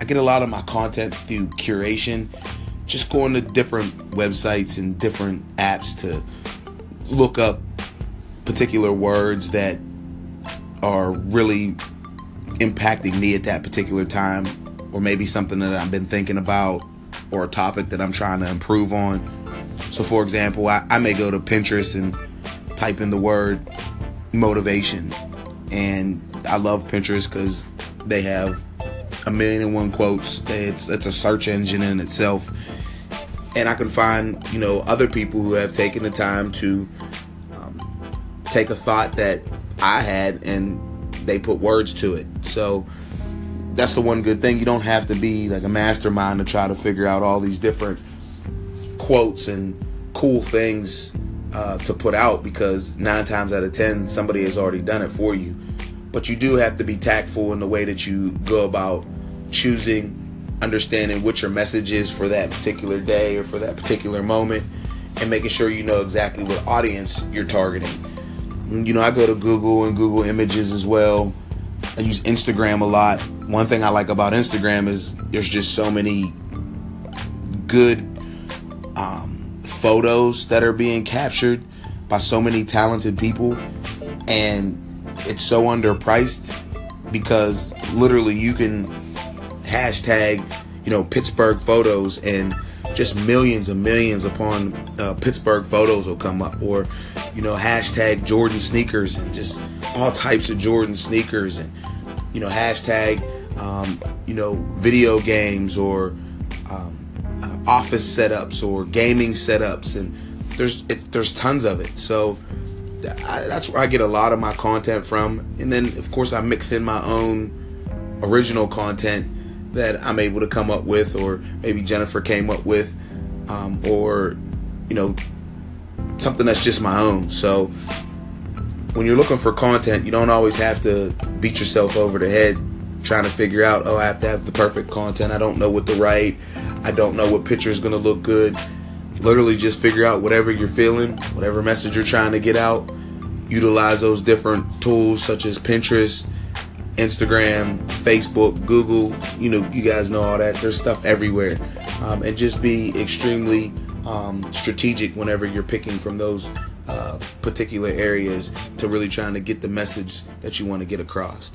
I get a lot of my content through curation, just going to different websites and different apps to look up particular words that are really impacting me at that particular time, or maybe something that I've been thinking about, or a topic that I'm trying to improve on. So, for example, I, I may go to Pinterest and type in the word motivation, and I love Pinterest because they have a million and one quotes. It's it's a search engine in itself, and I can find you know other people who have taken the time to um, take a thought that I had and they put words to it. So that's the one good thing. You don't have to be like a mastermind to try to figure out all these different quotes and cool things uh, to put out because nine times out of ten somebody has already done it for you. But you do have to be tactful in the way that you go about choosing, understanding what your message is for that particular day or for that particular moment, and making sure you know exactly what audience you're targeting. You know, I go to Google and Google Images as well. I use Instagram a lot. One thing I like about Instagram is there's just so many good um, photos that are being captured by so many talented people, and it's so underpriced because literally you can hashtag, you know, Pittsburgh photos and just millions and millions upon uh, Pittsburgh photos will come up, or you know, hashtag Jordan sneakers and just all types of Jordan sneakers, and you know, hashtag um, you know video games or um, uh, office setups or gaming setups, and there's it, there's tons of it. So I, that's where I get a lot of my content from, and then of course I mix in my own original content that I'm able to come up with, or maybe Jennifer came up with, um, or you know, something that's just my own. So when you're looking for content, you don't always have to beat yourself over the head trying to figure out, oh, I have to have the perfect content. I don't know what to write. I don't know what picture is going to look good. Literally, just figure out whatever you're feeling, whatever message you're trying to get out. Utilize those different tools such as Pinterest, Instagram, Facebook, Google. You know, you guys know all that. There's stuff everywhere. Um, and just be extremely um, strategic whenever you're picking from those uh, particular areas to really trying to get the message that you want to get across.